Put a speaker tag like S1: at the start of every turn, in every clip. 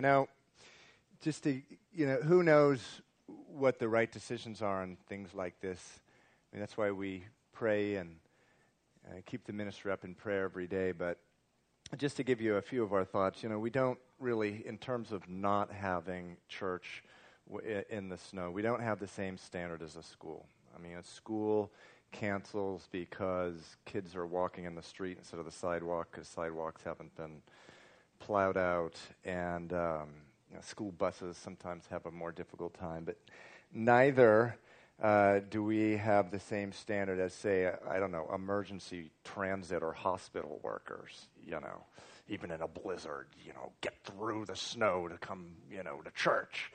S1: Now, just to, you know, who knows what the right decisions are on things like this? I mean, that's why we pray and uh, keep the ministry up in prayer every day. But just to give you a few of our thoughts, you know, we don't really, in terms of not having church w- in the snow, we don't have the same standard as a school. I mean, a school cancels because kids are walking in the street instead of the sidewalk because sidewalks haven't been plowed out, and um, you know, school buses sometimes have a more difficult time. But neither uh, do we have the same standard as, say, I don't know, emergency transit or hospital workers, you know, even in a blizzard, you know, get through the snow to come, you know, to church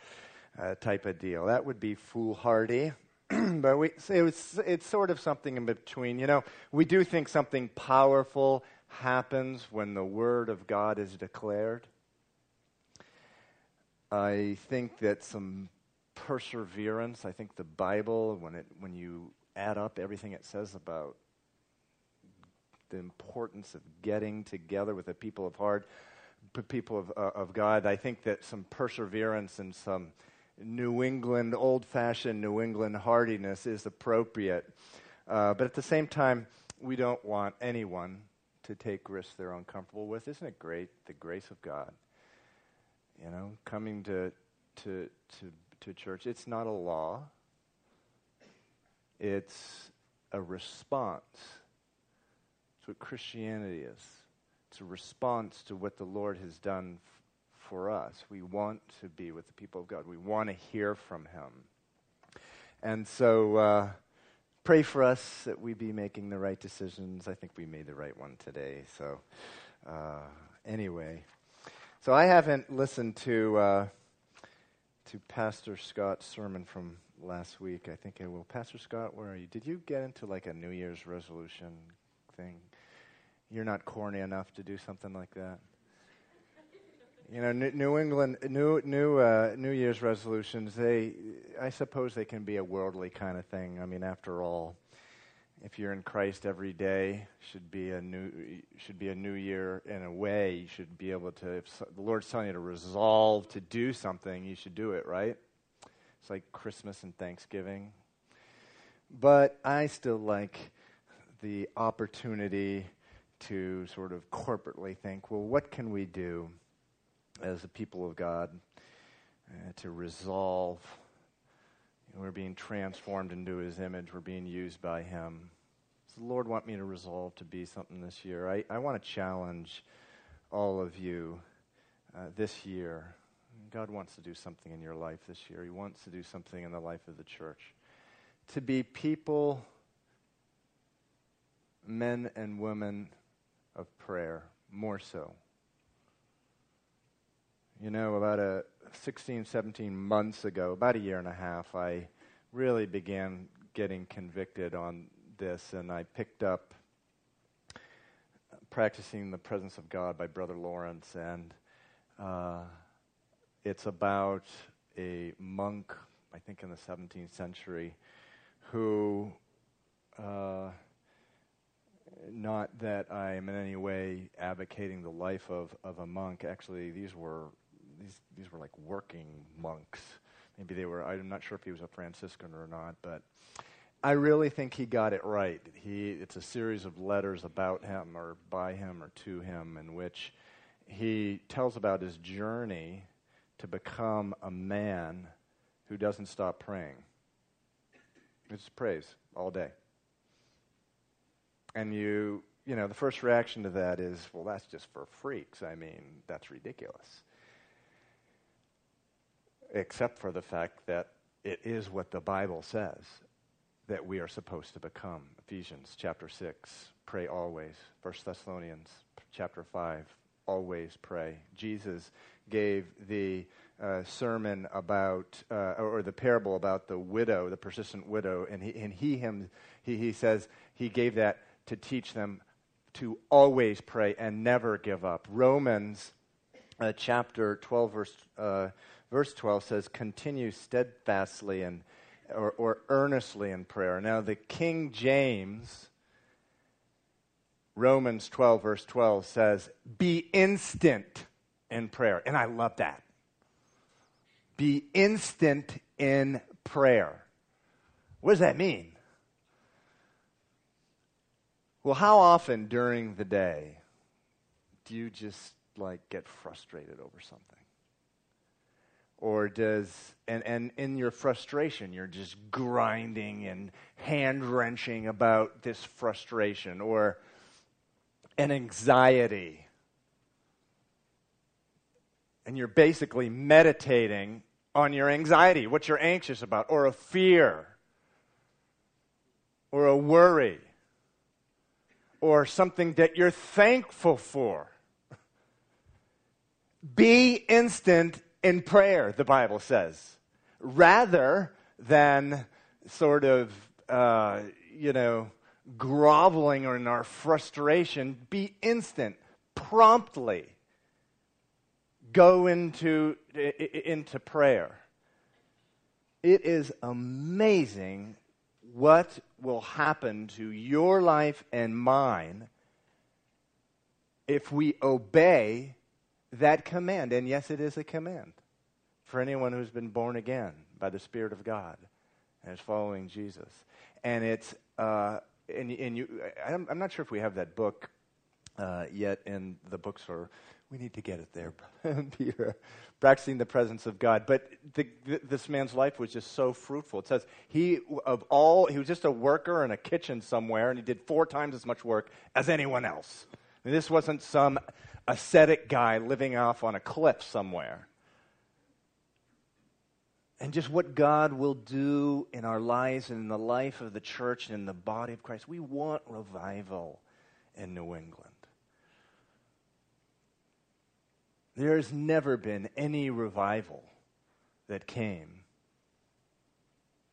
S1: uh, type of deal. That would be foolhardy. but we, it was, it's sort of something in between. You know, we do think something powerful happens when the Word of God is declared. I think that some perseverance, I think the Bible, when, it, when you add up everything it says about the importance of getting together with the people of heart, people of, uh, of God, I think that some perseverance and some New England, old fashioned New England hardiness is appropriate. Uh, but at the same time, we don't want anyone to take risks they're uncomfortable with. Isn't it great, the grace of God? You know, coming to, to, to, to church, it's not a law, it's a response. It's what Christianity is. It's a response to what the Lord has done f- for us. We want to be with the people of God, we want to hear from Him. And so, uh, pray for us that we be making the right decisions. I think we made the right one today. So, uh, anyway, so I haven't listened to uh, to Pastor Scott's sermon from last week. I think I will. Pastor Scott, where are you? Did you get into like a New Year's resolution thing? You're not corny enough to do something like that. You know, New England, New New uh, New Year's resolutions. They, I suppose, they can be a worldly kind of thing. I mean, after all, if you're in Christ every day, should be a new should be a new year in a way. You should be able to. If the Lord's telling you to resolve to do something, you should do it. Right? It's like Christmas and Thanksgiving. But I still like the opportunity to sort of corporately think, well, what can we do? As a people of God uh, to resolve. You know, we're being transformed into His image. We're being used by Him. Does the Lord want me to resolve to be something this year? I, I want to challenge all of you uh, this year. God wants to do something in your life this year. He wants to do something in the life of the church. To be people, men and women of prayer, more so. You know, about a 16, 17 months ago, about a year and a half, I really began getting convicted on this, and I picked up Practicing the Presence of God by Brother Lawrence, and uh, it's about a monk, I think in the 17th century, who, uh, not that I am in any way advocating the life of, of a monk, actually, these were these these were like working monks. Maybe they were. I'm not sure if he was a Franciscan or not, but I really think he got it right. He it's a series of letters about him or by him or to him in which he tells about his journey to become a man who doesn't stop praying. It's praise all day. And you, you know, the first reaction to that is, well, that's just for freaks. I mean, that's ridiculous except for the fact that it is what the Bible says that we are supposed to become. Ephesians chapter 6, pray always. 1 Thessalonians chapter 5, always pray. Jesus gave the uh, sermon about, uh, or the parable about the widow, the persistent widow, and he, and he, him, he, he says he gave that to teach them to always pray and never give up. Romans uh, chapter 12, verse uh, verse 12 says, continue steadfastly and or, or earnestly in prayer. Now, the King James, Romans 12, verse 12 says, be instant in prayer. And I love that. be instant in prayer. What does that mean? Well, how often during the day do you just like get frustrated over something? Or does, and, and in your frustration, you're just grinding and hand wrenching about this frustration or an anxiety. And you're basically meditating on your anxiety, what you're anxious about, or a fear, or a worry, or something that you're thankful for. Be instant in prayer, the Bible says, rather than sort of, uh, you know, groveling or in our frustration. Be instant, promptly go into, into prayer. It is amazing what will happen to your life and mine if we obey that command. And yes, it is a command for anyone who's been born again by the Spirit of God and is following Jesus. And it's, uh, and, and you, I'm, I'm, not sure if we have that book uh, yet in the bookstore. We need to get it there, Peter. Practicing the presence of God. But the, the, this man's life was just so fruitful. It says he, of all, he was just a worker in a kitchen somewhere, and he did four times as much work as anyone else. Mean, this wasn't some ascetic guy living off on a cliff somewhere. And just what God will do in our lives and in the life of the church and in the body of Christ. We want revival in New England. There has never been any revival that came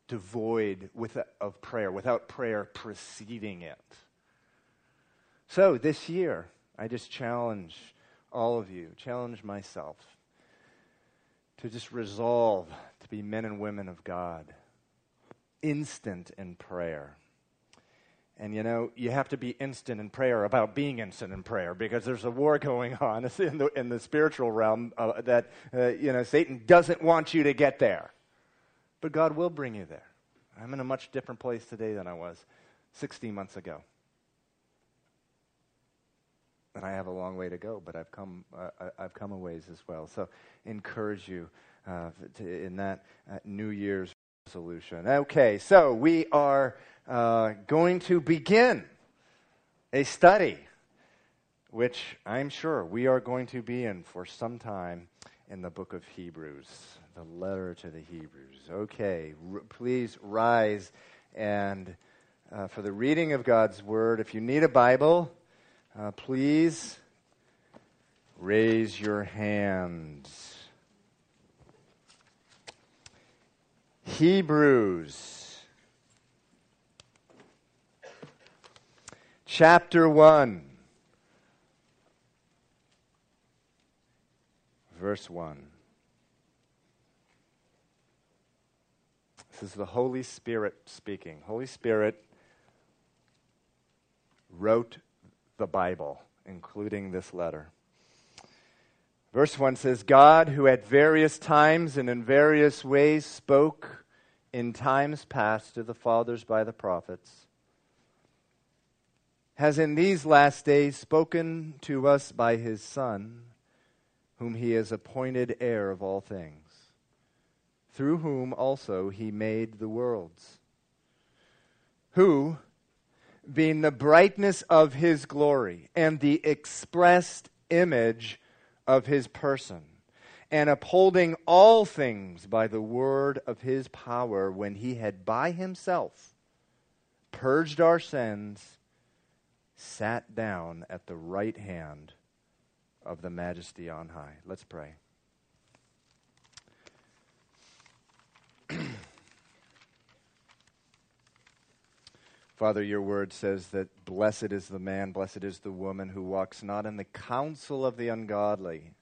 S1: devoid with, of prayer, without prayer preceding it. So this year, I just challenge all of you, challenge myself to just resolve to be men and women of God, instant in prayer. And you know, you have to be instant in prayer about being instant in prayer because there's a war going on in the, in the spiritual realm uh, that, uh, you know, Satan doesn't want you to get there. But God will bring you there. I'm in a much different place today than I was 16 months ago. And I have a long way to go, but I've come, uh, I've come a ways as well. So encourage you uh, to, in that uh, New Year's resolution. Okay, so we are uh, going to begin a study, which I'm sure we are going to be in for some time in the book of Hebrews, the letter to the Hebrews. Okay, r- please rise and uh, for the reading of God's word. If you need a Bible, uh, please raise your hands. Hebrews chapter 1, verse 1. This is the Holy Spirit speaking. Holy Spirit wrote the Bible, including this letter. Verse 1 says, God, who at various times and in various ways spoke in times past to the fathers by the prophets, has in these last days spoken to us by his Son, whom he has appointed heir of all things, through whom also he made the worlds, who, being the brightness of his glory and the expressed image of his person, and upholding all things by the word of his power, when he had by himself purged our sins, sat down at the right hand of the majesty on high. Let's pray. Father, your word says that blessed is the man, blessed is the woman who walks not in the counsel of the ungodly,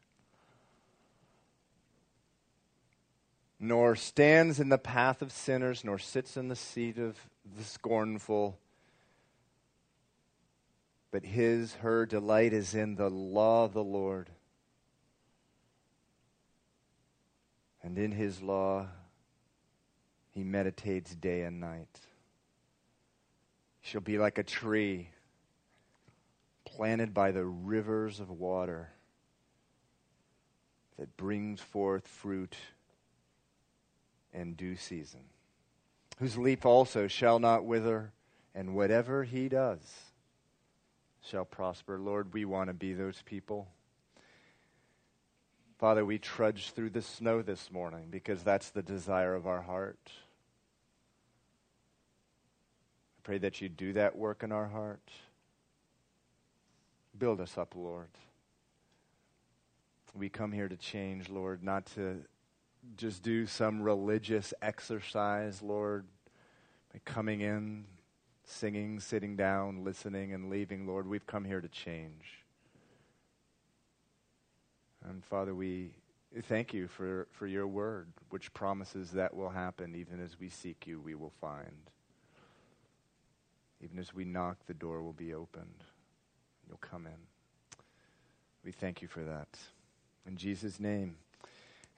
S1: nor stands in the path of sinners, nor sits in the seat of the scornful. But his, her delight is in the law of the Lord. And in his law, he meditates day and night. He shall be like a tree planted by the rivers of water that brings forth fruit in due season, whose leaf also shall not wither, and whatever he does shall prosper. Lord, we want to be those people. Father, we trudge through the snow this morning because that's the desire of our heart. I pray that you do that work in our heart. Build us up, Lord. We come here to change, Lord, not to just do some religious exercise, Lord, by coming in, singing, sitting down, listening, and leaving, Lord. We've come here to change. And Father, we thank you for, for your word, which promises that will happen even as we seek you, we will find. Even as we knock, the door will be opened. You'll come in. We thank you for that. In Jesus' name,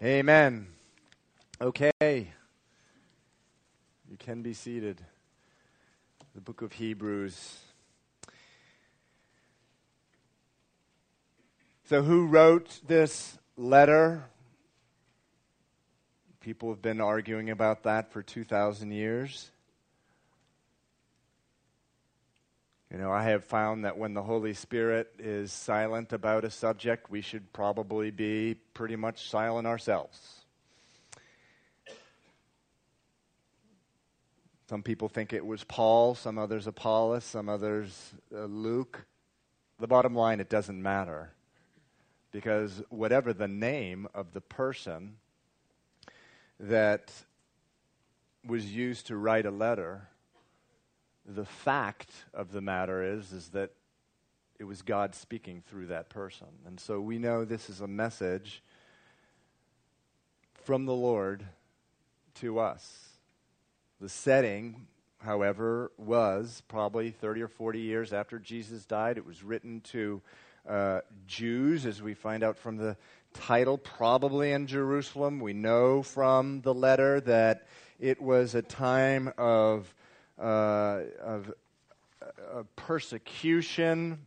S1: amen. Okay. You can be seated. The book of Hebrews. So, who wrote this letter? People have been arguing about that for 2,000 years. You know, I have found that when the Holy Spirit is silent about a subject, we should probably be pretty much silent ourselves. Some people think it was Paul, some others Apollos, some others uh, Luke. The bottom line, it doesn't matter because whatever the name of the person that was used to write a letter, the fact of the matter is is that it was God speaking through that person. And so we know this is a message from the Lord to us. The setting, however, was probably 30 or 40 years after Jesus died. It was written to uh, Jews, as we find out from the title, probably in Jerusalem. We know from the letter that it was a time of, uh, of, uh, persecution.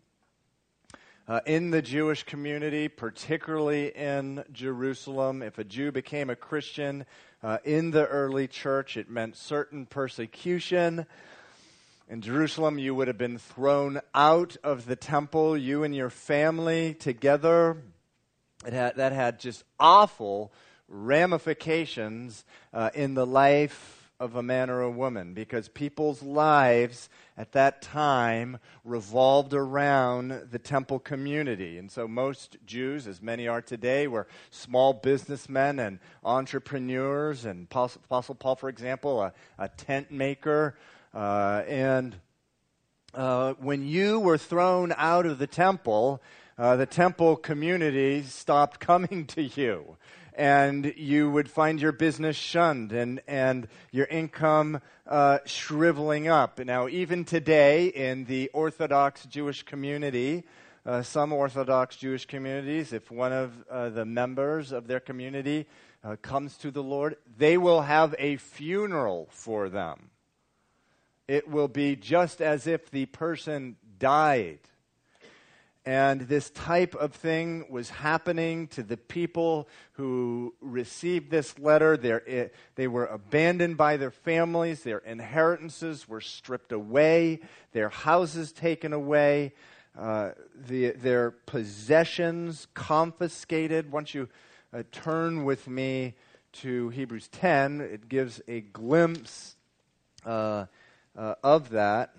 S1: Uh, in the Jewish community, particularly in Jerusalem, if a Jew became a Christian uh, in the early church, it meant certain persecution. In Jerusalem, you would have been thrown out of the temple, you and your family together. Had, that had just awful ramifications uh, in the life of a man or a woman because people's lives at that time revolved around the temple community. And so most Jews, as many are today, were small businessmen and entrepreneurs. And Apostle Paul, for example, a, a tent maker. Uh, and uh, when you were thrown out of the temple, uh, the temple community stopped coming to you. And you would find your business shunned and, and your income uh, shriveling up. Now, even today in the Orthodox Jewish community, uh, some Orthodox Jewish communities, if one of uh, the members of their community uh, comes to the Lord, they will have a funeral for them it will be just as if the person died. And this type of thing was happening to the people who received this letter. They're, they were abandoned by their families, their inheritances were stripped away, their houses taken away, uh, the, their possessions confiscated. Once you uh, turn with me to Hebrews 10, it gives a glimpse. Uh, uh, of that.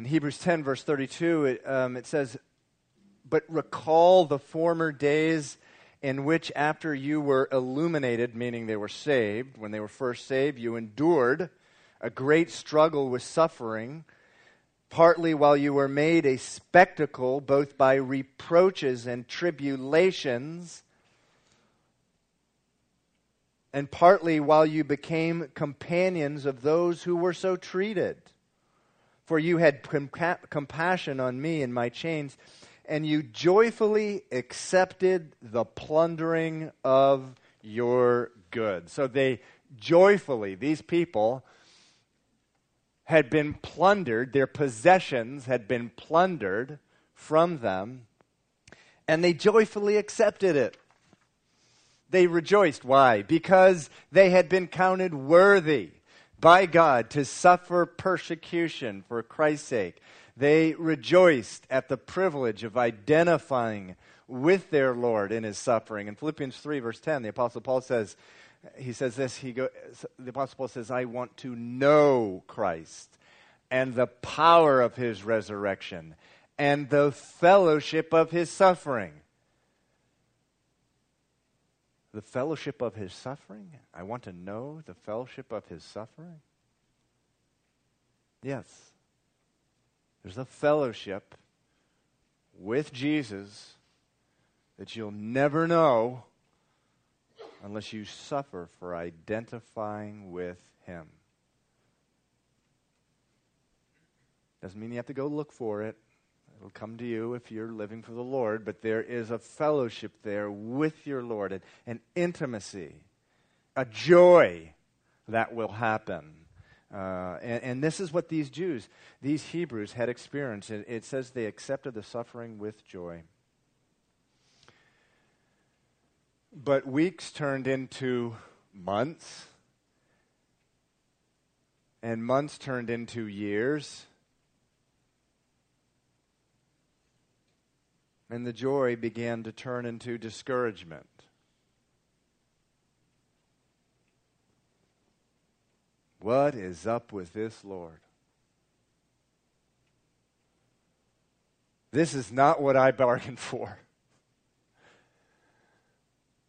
S1: In Hebrews 10, verse 32, it, um, it says, But recall the former days in which, after you were illuminated, meaning they were saved, when they were first saved, you endured a great struggle with suffering, partly while you were made a spectacle, both by reproaches and tribulations and partly while you became companions of those who were so treated. For you had compassion on me and my chains, and you joyfully accepted the plundering of your goods. So they joyfully, these people, had been plundered, their possessions had been plundered from them, and they joyfully accepted it. They rejoiced. Why? Because they had been counted worthy by God to suffer persecution for Christ's sake. They rejoiced at the privilege of identifying with their Lord in his suffering. In Philippians 3, verse 10, the Apostle Paul says, he says this, he go, the Apostle Paul says, I want to know Christ and the power of his resurrection and the fellowship of his suffering. The fellowship of his suffering? I want to know the fellowship of his suffering? Yes. There's a fellowship with Jesus that you'll never know unless you suffer for identifying with him. Doesn't mean you have to go look for it. It'll come to you if you're living for the Lord, but there is a fellowship there with your Lord, an, an intimacy, a joy that will happen. Uh, and, and, this is what these Jews, these Hebrews, had experienced. It, it says they accepted the suffering with joy. But weeks turned into months, and months turned into years. And the joy began to turn into discouragement. What is up with this, Lord? This is not what I bargained for.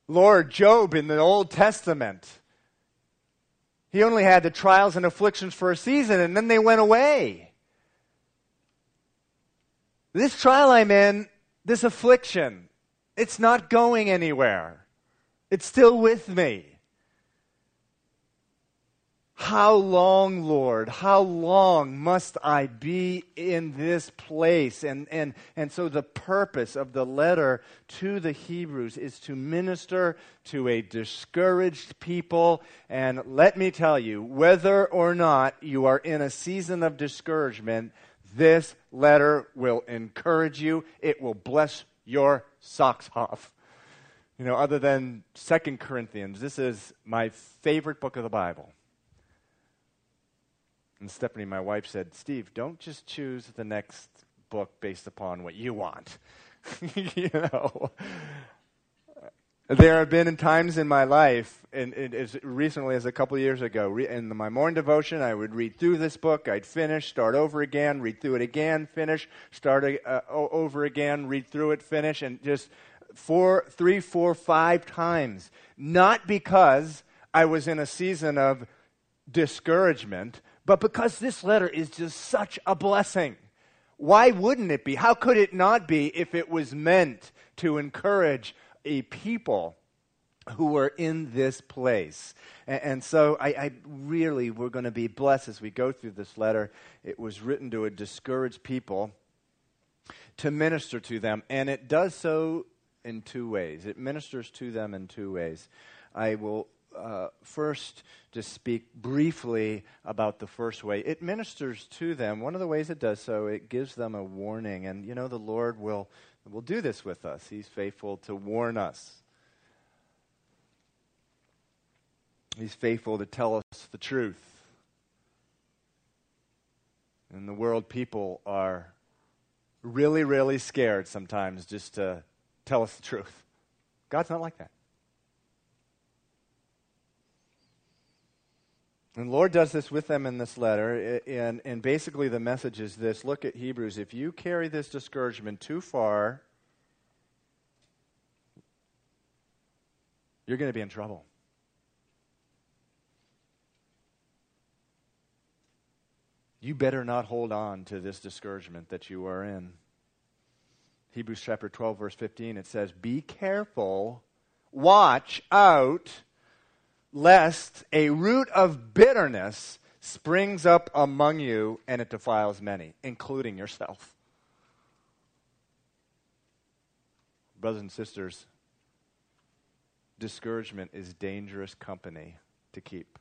S1: Lord, Job in the Old Testament, he only had the trials and afflictions for a season and then they went away. This trial I'm in, this affliction, it's not going anywhere. It's still with me. How long, Lord? How long must I be in this place? And, and, and so, the purpose of the letter to the Hebrews is to minister to a discouraged people. And let me tell you, whether or not you are in a season of discouragement, this letter will encourage you. It will bless your socks off. You know, other than Second Corinthians, this is my favorite book of the Bible. And Stephanie, my wife, said, Steve, don't just choose the next book based upon what you want. you know, there have been times in my life, and, as recently as a couple years ago, in my morning devotion, I would read through this book, I'd finish, start over again, read through it again, finish, start uh, over again, read through it, finish, and just four, three, four, five times. Not because I was in a season of discouragement, but because this letter is just such a blessing. Why wouldn't it be? How could it not be if it was meant to encourage a people who were in this place. And, and so I, I, really, we're going to be blessed as we go through this letter. It was written to a discouraged people to minister to them, and it does so in two ways. It ministers to them in two ways. I will uh, first just speak briefly about the first way. It ministers to them. One of the ways it does so, it gives them a warning. And, you know, the Lord will will do this with us. He's faithful to warn us. He's faithful to tell us the truth. In the world, people are really, really scared sometimes just to tell us the truth. God's not like that. And Lord does this with them in this letter. And, and basically, the message is this look at Hebrews. If you carry this discouragement too far, you're going to be in trouble. You better not hold on to this discouragement that you are in. Hebrews chapter 12, verse 15, it says, Be careful, watch out lest a root of bitterness springs up among you and it defiles many, including yourself. Brothers and sisters, discouragement is dangerous company to keep.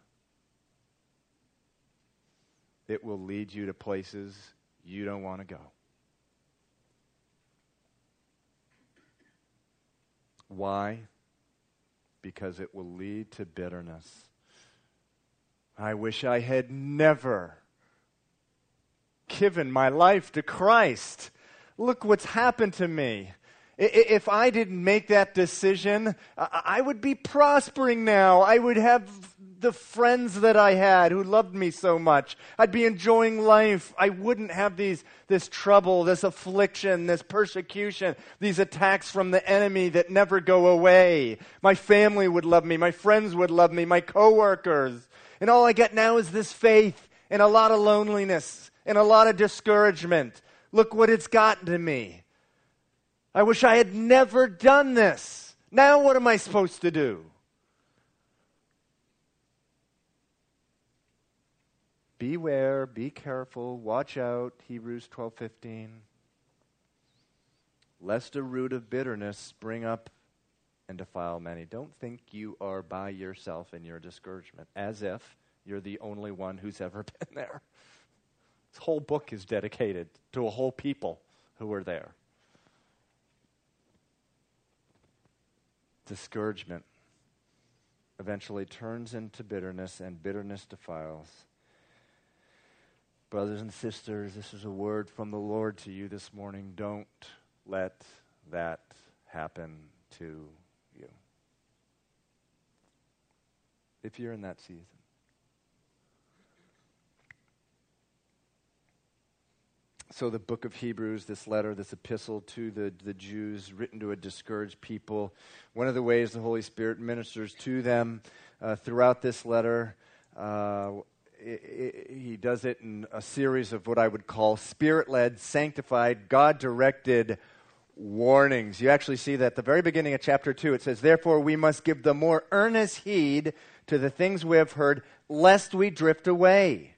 S1: It will lead you to places you don't want to go. Why? Because it will lead to bitterness. I wish I had never given my life to Christ. Look what's happened to me. If I didn't make that decision, I would be prospering now. I would have the friends that I had who loved me so much. I'd be enjoying life. I wouldn't have these, this trouble, this affliction, this persecution, these attacks from the enemy that never go away. My family would love me. My friends would love me. My coworkers. And all I get now is this faith and a lot of loneliness and a lot of discouragement. Look what it's gotten to me. I wish I had never done this. Now, what am I supposed to do? Beware, be careful, watch out, Hebrews 12:15. Lest a root of bitterness spring up and defile many. Don't think you are by yourself in your discouragement, as if you're the only one who's ever been there. This whole book is dedicated to a whole people who were there. discouragement eventually turns into bitterness, and bitterness defiles. Brothers and sisters, this is a word from the Lord to you this morning. Don't let that happen to you. If you're in that season. so the book of Hebrews, this letter, this epistle to the, the Jews, written to a discouraged people, one of the ways the Holy Spirit ministers to them uh, throughout this letter, uh, he does it in a series of what I would call spirit led, sanctified, God directed warnings. You actually see that at the very beginning of chapter 2. It says, Therefore, we must give the more earnest heed to the things we have heard, lest we drift away.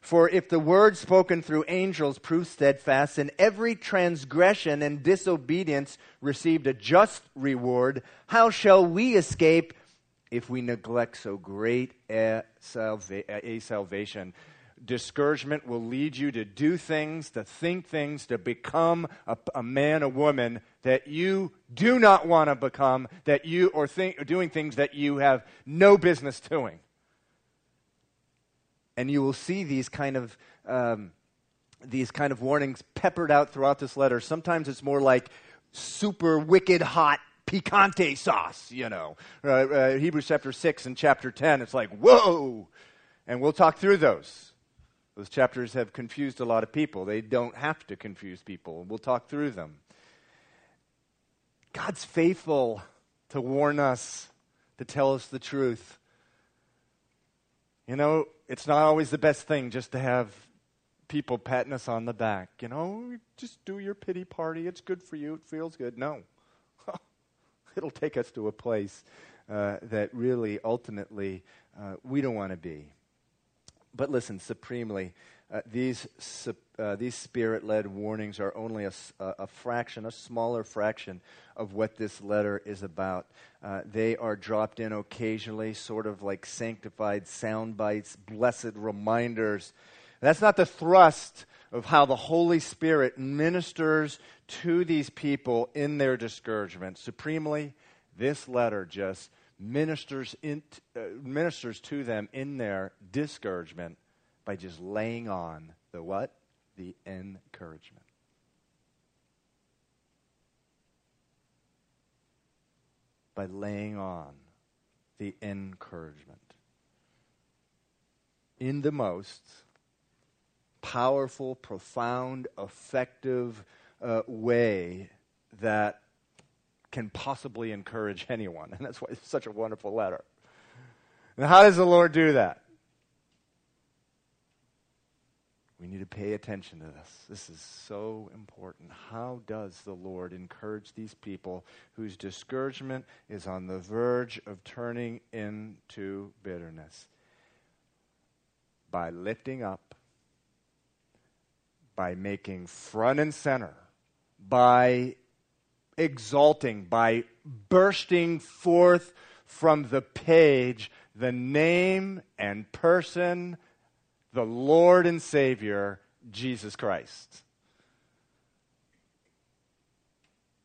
S1: For if the word spoken through angels proved steadfast, and every transgression and disobedience received a just reward, how shall we escape if we neglect so great a, salva- a salvation? Discouragement will lead you to do things, to think things, to become a, a man, a woman that you do not want to become, that you or think, doing things that you have no business doing. And you will see these kind of. Um, these kind of warnings peppered out throughout this letter. Sometimes it's more like super wicked hot picante sauce, you know. Uh, uh, Hebrews chapter 6 and chapter 10, it's like, whoa! And we'll talk through those. Those chapters have confused a lot of people. They don't have to confuse people. We'll talk through them. God's faithful to warn us, to tell us the truth. You know, it's not always the best thing just to have people patting us on the back. You know, just do your pity party. It's good for you. It feels good. No. It'll take us to a place uh, that really, ultimately, uh, we don't want to be. But listen, supremely, uh, these, uh, these spirit led warnings are only a, a, fraction, a smaller fraction of what this letter is about. Uh, they are dropped in occasionally, sort of like sanctified sound bites, blessed reminders. That's not the thrust of how the Holy Spirit ministers to these people in their discouragement. Supremely, this letter just ministers, in, uh, ministers to them in their discouragement by just laying on the what? The encouragement. By laying on the encouragement. In the most powerful, profound, effective uh, way that can possibly encourage anyone. And that's why it's such a wonderful letter. And how does the Lord do that? We need to pay attention to this. This is so important. How does the Lord encourage these people whose discouragement is on the verge of turning into bitterness? by lifting up, by making front and center, by exalting, by bursting forth from the page the name and person, the Lord and Savior, Jesus Christ.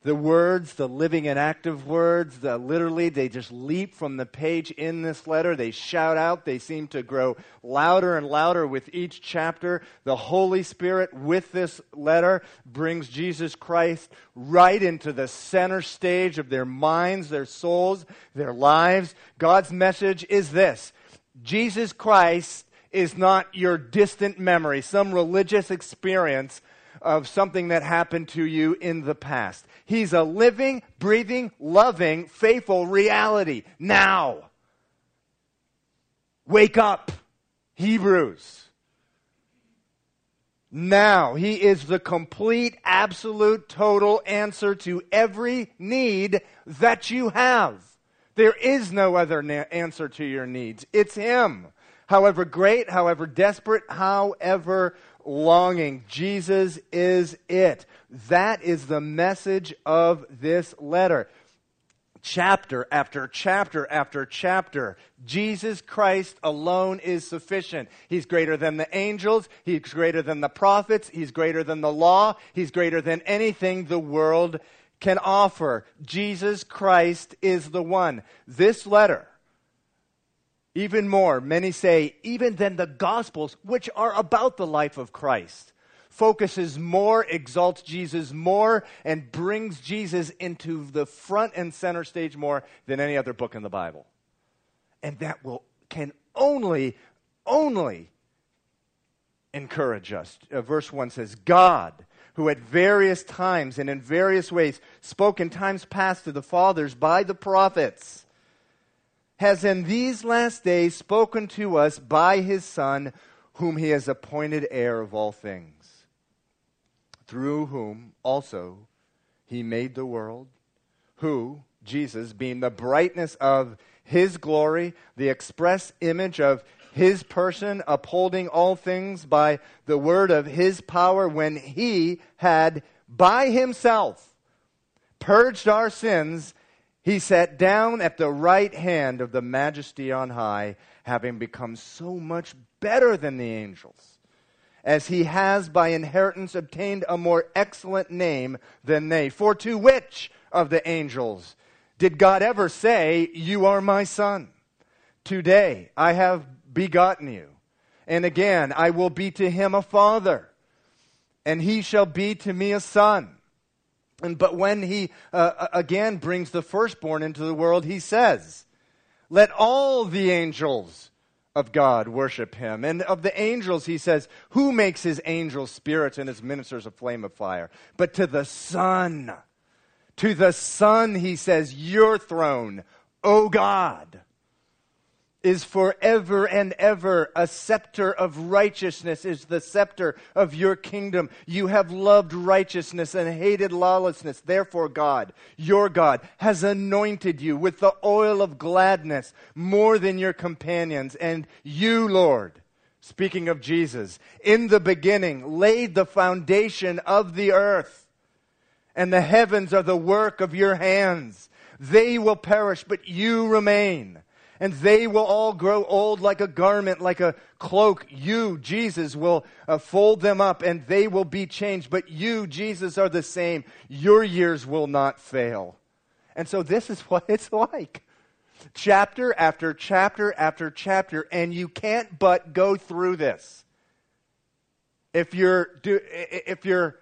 S1: The words, the living and active words, the, literally, they just leap from the page in this letter. They shout out. They seem to grow louder and louder with each chapter. The Holy Spirit, with this letter, brings Jesus Christ right into the center stage of their minds, their souls, their lives. God's message is this Jesus Christ is not your distant memory, some religious experience of something that happened to you in the past. He's a living, breathing, loving, faithful reality now. Wake up, Hebrews. Now, He is the complete, absolute, total answer to every need that you have. There is no other na- answer to your needs. It's Him. However great, however desperate, however longing. Jesus is it. That is the message of this letter. Chapter after chapter after chapter, Jesus Christ alone is sufficient. He's greater than the angels. He's greater than the prophets. He's greater than the law. He's greater than anything the world can offer. Jesus Christ is the one. This letter, even more, many say, even than the Gospels, which are about the life of Christ, focuses more, exalts Jesus more, and brings Jesus into the front and center stage more than any other book in the Bible. And that will can only, only encourage us. Uh, verse 1 says, God, who at various times and in various ways spoke in times past to the fathers by the prophets has in these last days spoken to us by his Son, whom he has appointed heir of all things, through whom also he made the world, who, Jesus, being the brightness of his glory, the express image of his person, upholding all things by the word of his power, when he had by himself purged our sins he sat down at the right hand of the majesty on high, having become so much better than the angels, as he has by inheritance obtained a more excellent name than they. For to which of the angels did God ever say, You are my son? Today I have begotten you. And again, I will be to him a father, and he shall be to me a son. And, but when he uh, again brings the firstborn into the world, he says, Let all the angels of God worship him. And of the angels, he says, Who makes his angels spirits and his ministers a flame of fire? But to the Son, to the Son, he says, Your throne, O God is forever and ever. A scepter of righteousness is the scepter of your kingdom. You have loved righteousness and hated lawlessness. Therefore, God, your God, has anointed you with the oil of gladness more than your companions. And you, Lord, speaking of Jesus, in the beginning laid the foundation of the earth, and the heavens are the work of your hands. They will perish, but you remain and they will all grow old like a garment, like a cloak. You, Jesus, will uh, fold them up and they will be changed. But you, Jesus, are the same. Your years will not fail. And so this is what it's like. Chapter after chapter after chapter, and you can't but go through this. If you're, if you're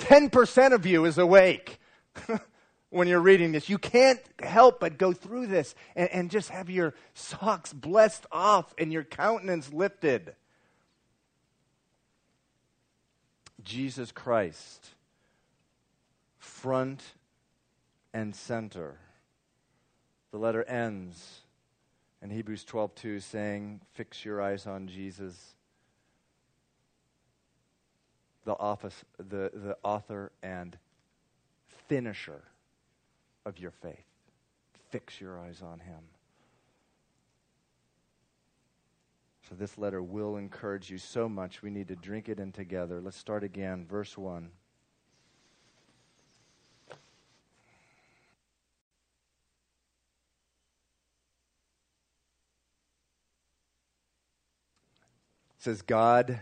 S1: 10% of you is awake, when you're reading this. You can't help but go through this and, and just have your socks blessed off and your countenance lifted. Jesus Christ, front and center. The letter ends in Hebrews 12:2 saying, "Fix your eyes on Jesus, the office the, the author and finisher of your faith. Fix your eyes on him. So this letter will encourage you so much. We need to drink it in together. Let's start again. Verse 1. It says, God,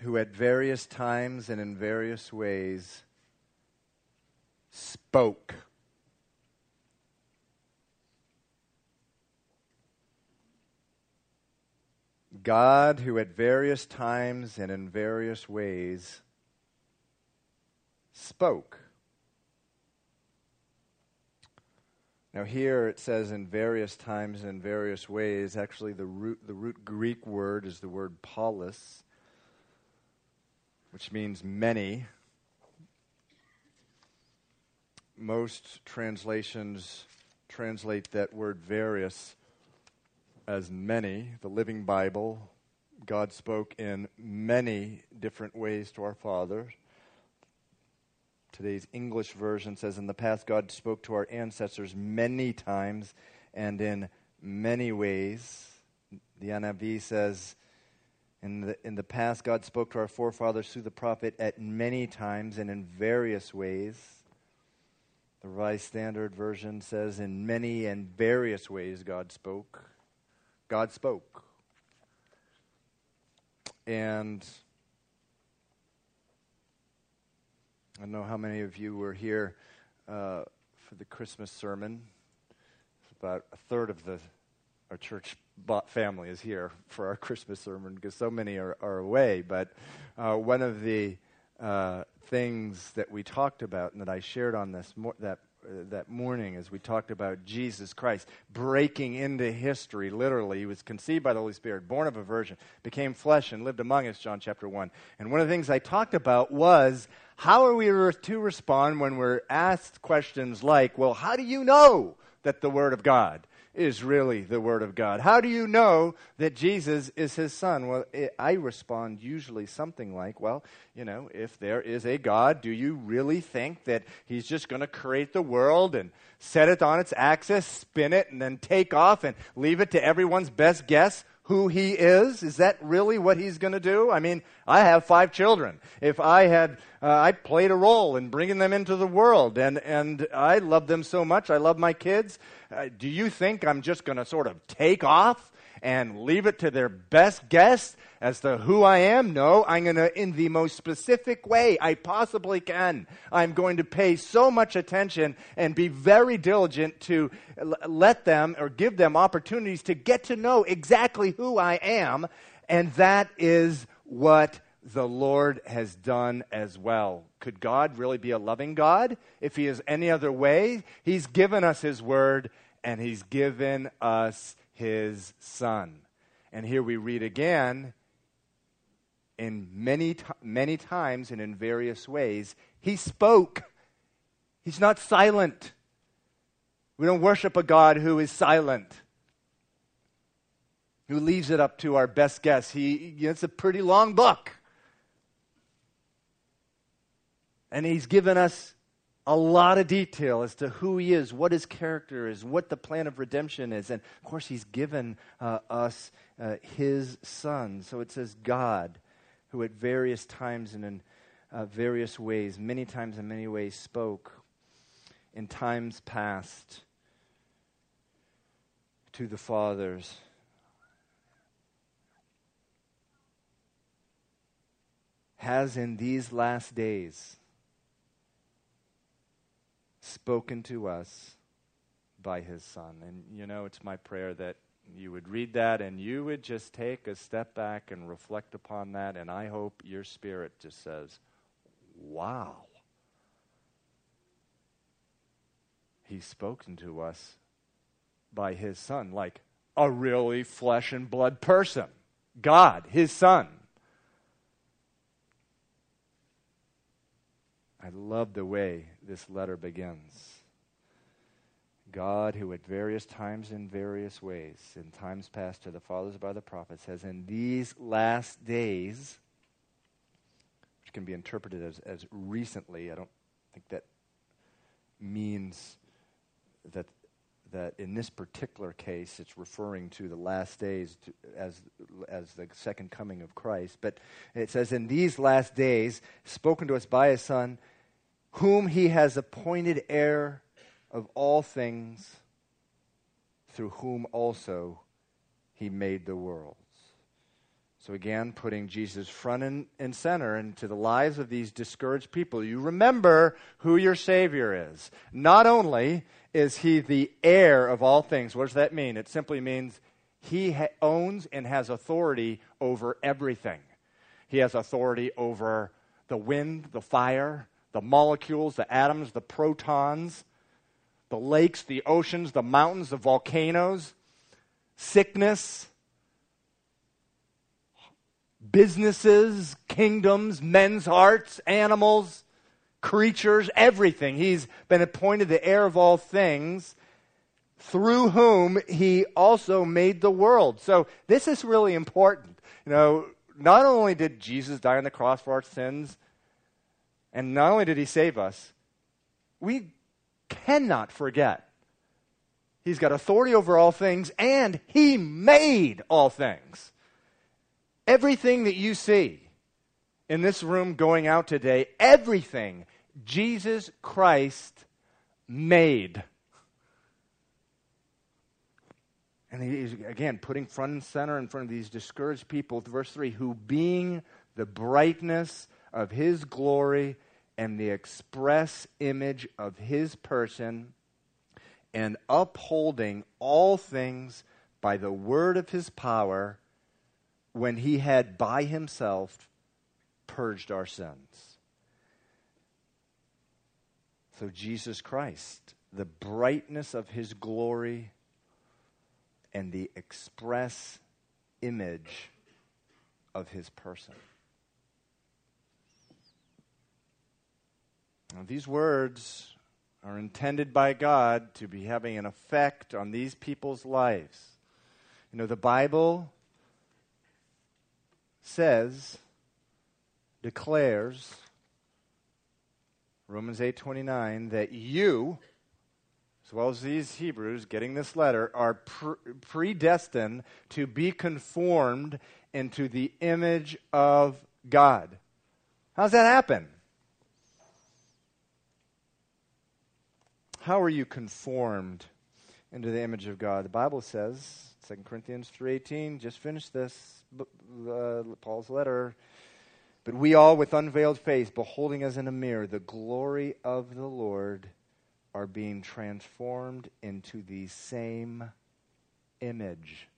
S1: who at various times and in various ways spoke. God, who at various times and in various ways spoke. Now, here it says in various times and various ways. Actually, the root, the root Greek word is the word polis, which means many. Most translations translate that word various as many. The Living Bible, God spoke in many different ways to our fathers. Today's English version says, In the past, God spoke to our ancestors many times and in many ways. The NIV says, in the, in the past, God spoke to our forefathers through the prophet at many times and in various ways. The Revised Standard Version says, In many and various ways, God spoke. God spoke. And I don't know how many of you were here uh, for the Christmas sermon. About a third of the our church family is here for our Christmas sermon because so many are, are away. But uh, one of the uh, things that we talked about and that I shared on this that uh, that morning as we talked about Jesus Christ breaking into history. Literally, he was conceived by the Holy Spirit, born of a virgin, became flesh, and lived among us, John chapter 1. And one of the things I talked about was how are we to respond when we're asked questions like, well, how do you know that the Word of God is really the Word of God? How do you know that Jesus is His Son? Well, it, I respond usually something like, well, you know, if there is a God, do you really think that He's just going to create the world and set it on its axis, spin it, and then take off and leave it to everyone's best guess? Who he is? Is that really what he's going to do? I mean, I have five children. If I had, uh, I played a role in bringing them into the world, and, and I love them so much. I love my kids. Uh, do you think I'm just going to sort of take off and leave it to their best guess as to who I am? No, I'm going to, in the most specific way I possibly can, I'm going to pay so much attention and be very diligent to let them or give them opportunities to get to know exactly who I am. And that is what the Lord has done as well. Could God really be a loving God if He is any other way? He's given us His word and He's given us His Son. And here we read again in many, many times and in various ways, He spoke. He's not silent. We don't worship a God who is silent, who leaves it up to our best guess. He, it's a pretty long book. And he's given us a lot of detail as to who he is, what his character is, what the plan of redemption is. And of course, he's given uh, us uh, his son. So it says, God, who at various times and in uh, various ways, many times in many ways, spoke in times past to the fathers. Has in these last days spoken to us by his Son. And you know, it's my prayer that you would read that and you would just take a step back and reflect upon that. And I hope your spirit just says, wow. He's spoken to us by his Son, like a really flesh and blood person. God, his Son. I love the way this letter begins. God, who at various times in various ways, in times past to the fathers by the prophets, has in these last days, which can be interpreted as, as recently, I don't think that means that that in this particular case, it's referring to the last days to, as, as the second coming of Christ. But it says, In these last days, spoken to us by his Son, whom he has appointed heir of all things, through whom also he made the worlds. So, again, putting Jesus front and, and center into the lives of these discouraged people. You remember who your Savior is. Not only is he the heir of all things, what does that mean? It simply means he ha- owns and has authority over everything. He has authority over the wind, the fire, the molecules, the atoms, the protons, the lakes, the oceans, the mountains, the volcanoes, sickness, businesses, kingdoms, men's hearts, animals, creatures, everything. He's been appointed the heir of all things, through whom he also made the world. So this is really important. You know, not only did Jesus die on the cross for our sins, and not only did he save us, we cannot forget he's got authority over all things and he made all things. Everything that you see in this room going out today, everything Jesus Christ made. And he's, again, putting front and center in front of these discouraged people, verse 3 who being the brightness of his glory and the express image of his person, and upholding all things by the word of his power, when he had by himself purged our sins. So, Jesus Christ, the brightness of his glory and the express image of his person. Now, these words are intended by God to be having an effect on these people's lives. You know, the Bible says, declares, Romans 8:29 that you as well as these Hebrews getting this letter are pre- predestined to be conformed into the image of God. How does that happen? How are you conformed into the image of God? The Bible says, 2 Corinthians 3:18, just finished this uh, Paul's letter. But we all with unveiled face beholding as in a mirror the glory of the Lord are being transformed into the same image.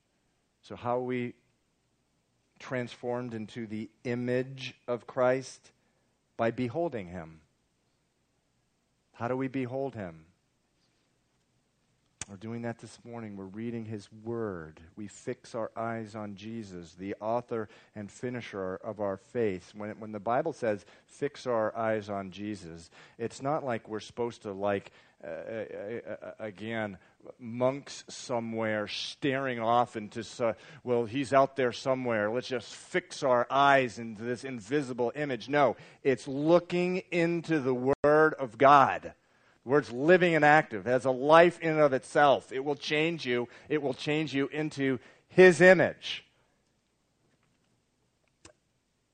S1: So how are we transformed into the image of Christ? By beholding him. How do we behold him? We're doing that this morning. We're reading His Word. We fix our eyes on Jesus, the author and finisher of our faith. When, when the Bible says fix our eyes on Jesus, it's not like we're supposed to, like, uh, uh, uh, again, monks somewhere staring off into, well, he's out there somewhere. Let's just fix our eyes into this invisible image. No, it's looking into the Word of God the word's living and active, has a life in and of itself. It will change you. It will change you into his image.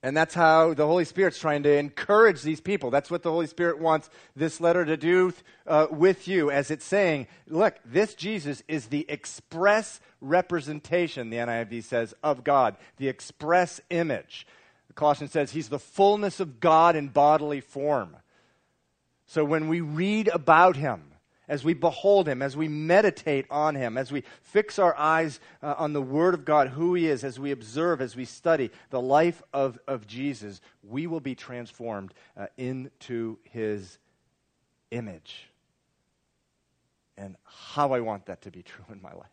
S1: And that's how the Holy Spirit's trying to encourage these people. That's what the Holy Spirit wants this letter to do uh, with you, as it's saying, look, this Jesus is the express representation, the NIV says, of God, the express image. Colossians says he's the fullness of God in bodily form. So when we read about him, as we behold him, as we meditate on him, as we fix our eyes uh, on the Word of God, who he is, as we observe, as we study the life of, of Jesus, we will be transformed uh, into his image. And how I want that to be true in my life.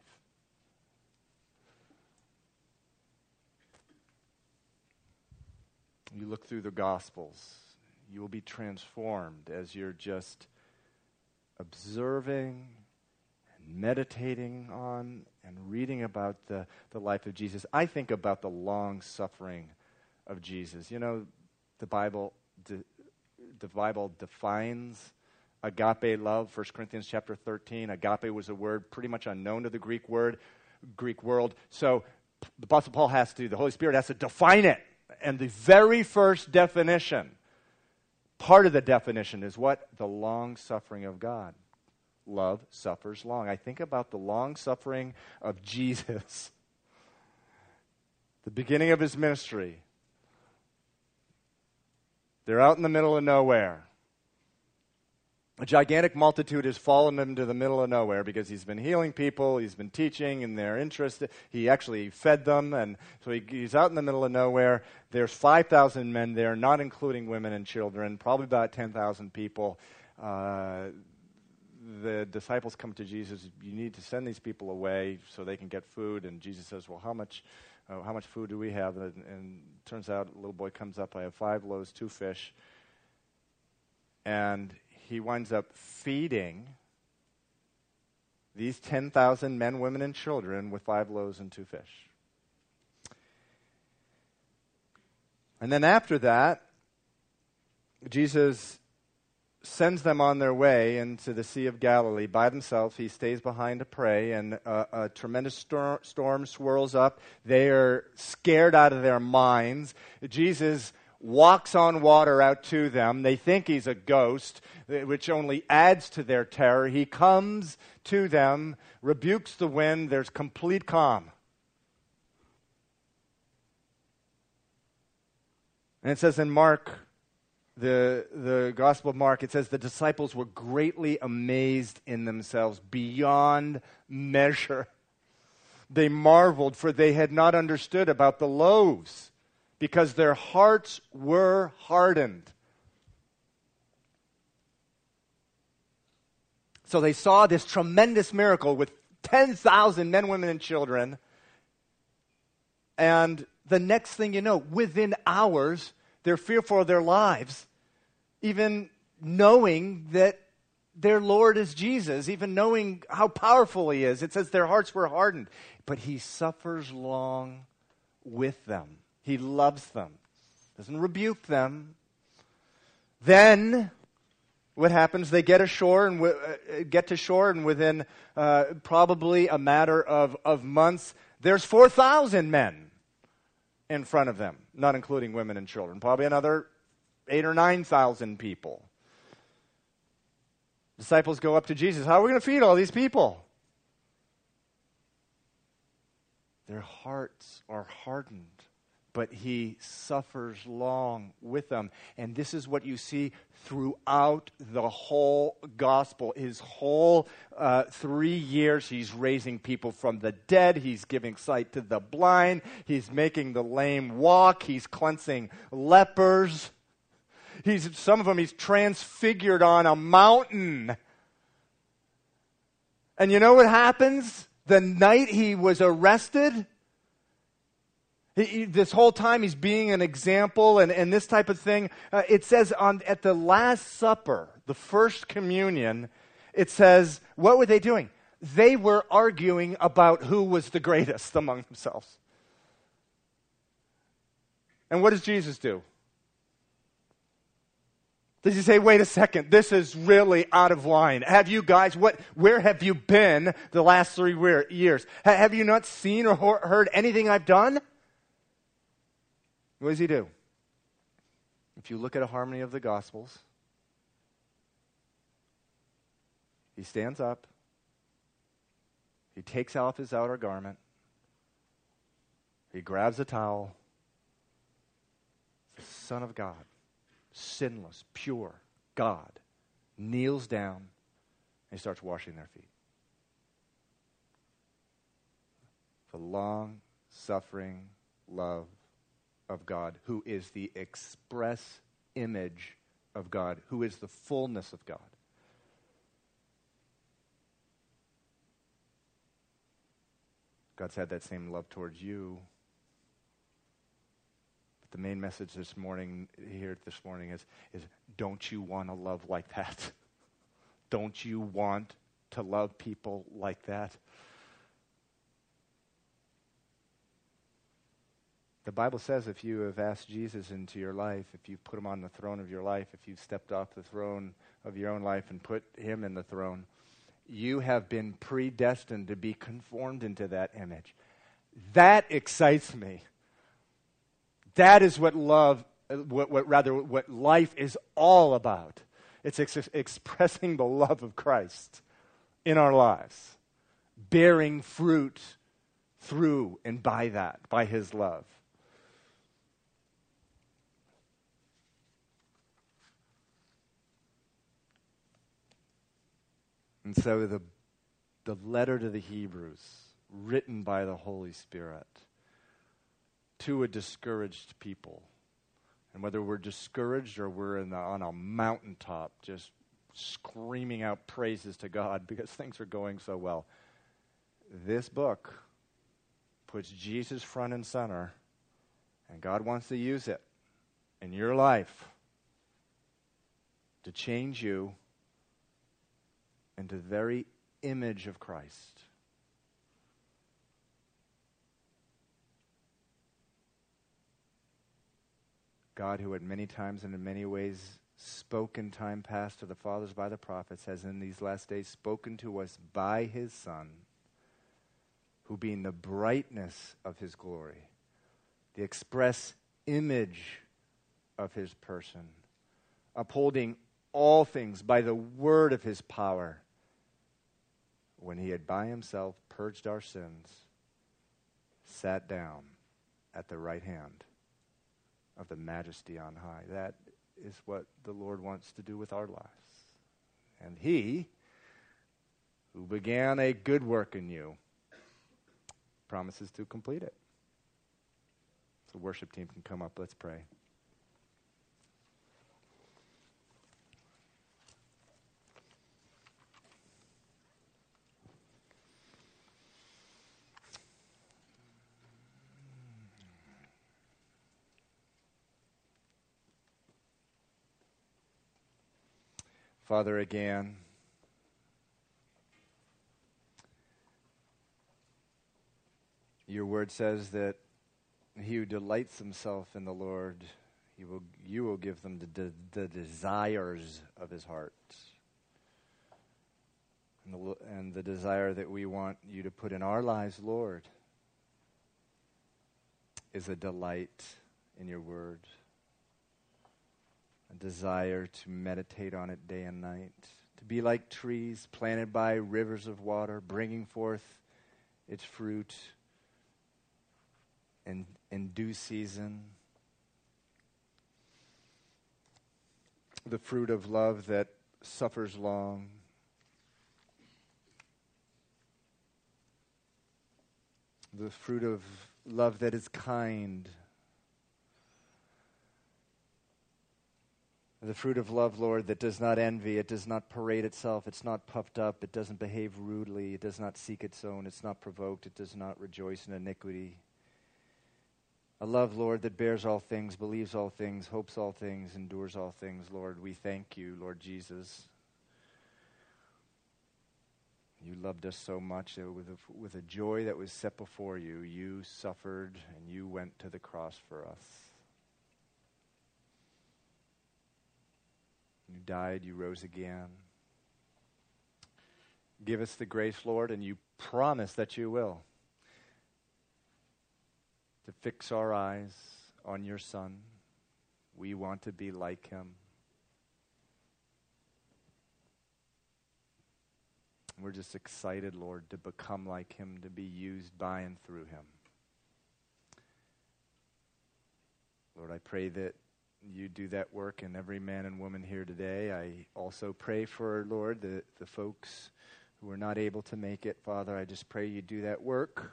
S1: You look through the Gospels you will be transformed as you're just observing and meditating on and reading about the, the life of Jesus. I think about the long suffering of Jesus. You know, the Bible, de, the Bible defines agape love, 1 Corinthians chapter 13. Agape was a word pretty much unknown to the Greek word, Greek world. So the Apostle Paul has to, the Holy Spirit has to define it. And the very first definition, part of the definition is what? The long suffering of God. Love suffers long. I think about the long suffering of Jesus, the beginning of his ministry. They're out in the middle of nowhere. A gigantic multitude has fallen into the middle of nowhere because he's been healing people, he's been teaching, and they're interested. He actually fed them, and so he, he's out in the middle of nowhere. There's 5,000 men there, not including women and children, probably about 10,000 people. Uh, the disciples come to Jesus, You need to send these people away so they can get food. And Jesus says, Well, how much, uh, how much food do we have? And, and turns out a little boy comes up, I have five loaves, two fish. And he winds up feeding these 10,000 men, women, and children with five loaves and two fish. And then after that, Jesus sends them on their way into the Sea of Galilee by themselves. He stays behind to pray, and a, a tremendous stor- storm swirls up. They are scared out of their minds. Jesus walks on water out to them. They think he's a ghost, eh, which only adds to their terror. He comes to them, rebukes the wind. There's complete calm. And it says in Mark, the, the Gospel of Mark, it says the disciples were greatly amazed in themselves beyond measure. They marveled, for they had not understood about the loaves because their hearts were hardened. So they saw this tremendous miracle with 10,000 men, women, and children. And the next thing you know, within hours, they're fearful of their lives, even knowing that their Lord is Jesus, even knowing how powerful He is. It says their hearts were hardened. But He suffers long with them. He loves them, doesn't rebuke them. Then what happens? They get ashore and w- uh, get to shore, and within uh, probably a matter of, of months, there's 4,000 men in front of them, not including women and children. Probably another eight or 9,000 people. Disciples go up to Jesus. How are we going to feed all these people? Their hearts are hardened but he suffers long with them. And this is what you see throughout the whole gospel. His whole uh, three years, he's raising people from the dead, he's giving sight to the blind, he's making the lame walk, he's cleansing lepers. He's, some of them he's transfigured on a mountain. And you know what happens? The night he was arrested, he, this whole time he's being an example and, and this type of thing. Uh, it says on, at the Last Supper, the first communion, it says, what were they doing? They were arguing about who was the greatest among themselves. And what does Jesus do? Does he say, wait a second, this is really out of line? Have you guys, what, where have you been the last three years? Have you not seen or heard anything I've done? What does he do? If you look at a harmony of the Gospels, he stands up, he takes off his outer garment, he grabs a towel. The Son of God, sinless, pure God, kneels down and he starts washing their feet. The long suffering love of God, who is the express image of God, who is the fullness of God. God's had that same love towards you. But the main message this morning, here this morning, is, is don't you want to love like that? don't you want to love people like that? The Bible says if you have asked Jesus into your life, if you've put him on the throne of your life, if you've stepped off the throne of your own life and put him in the throne, you have been predestined to be conformed into that image. That excites me. That is what love, uh, what, what rather, what life is all about. It's ex- expressing the love of Christ in our lives, bearing fruit through and by that, by his love. And so the, the letter to the Hebrews, written by the Holy Spirit to a discouraged people, and whether we're discouraged or we're the, on a mountaintop just screaming out praises to God because things are going so well, this book puts Jesus front and center, and God wants to use it in your life to change you into the very image of Christ. God, who had many times and in many ways spoken time past to the fathers by the prophets, has in these last days spoken to us by his Son, who being the brightness of his glory, the express image of his person, upholding all things by the word of his power when he had by himself purged our sins, sat down at the right hand of the majesty on high. That is what the Lord wants to do with our lives. And he, who began a good work in you, promises to complete it. So, worship team can come up. Let's pray. Father, again, your word says that he who delights himself in the Lord, he will, you will give them the, the, the desires of his heart. And the, and the desire that we want you to put in our lives, Lord, is a delight in your word a desire to meditate on it day and night, to be like trees planted by rivers of water, bringing forth its fruit in, in due season. The fruit of love that suffers long. The fruit of love that is kind The fruit of love, Lord, that does not envy, it does not parade itself, it's not puffed up, it doesn't behave rudely, it does not seek its own, it's not provoked, it does not rejoice in iniquity. A love, Lord, that bears all things, believes all things, hopes all things, endures all things, Lord. We thank you, Lord Jesus. You loved us so much that with a, with a joy that was set before you, you suffered and you went to the cross for us. You died, you rose again. Give us the grace, Lord, and you promise that you will, to fix our eyes on your Son. We want to be like him. We're just excited, Lord, to become like him, to be used by and through him. Lord, I pray that you do that work in every man and woman here today. I also pray for, Lord, the, the folks who are not able to make it. Father, I just pray you do that work.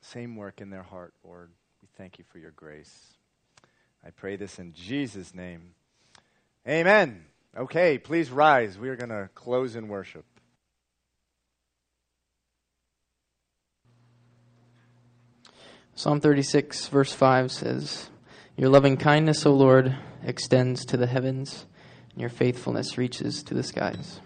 S1: Same work in their heart, Lord. We thank you for your grace. I pray this in Jesus' name. Amen. Okay, please rise. We are going to close in worship.
S2: Psalm 36, verse 5 says, Your loving kindness, O Lord, extends to the heavens, and your faithfulness reaches to the skies.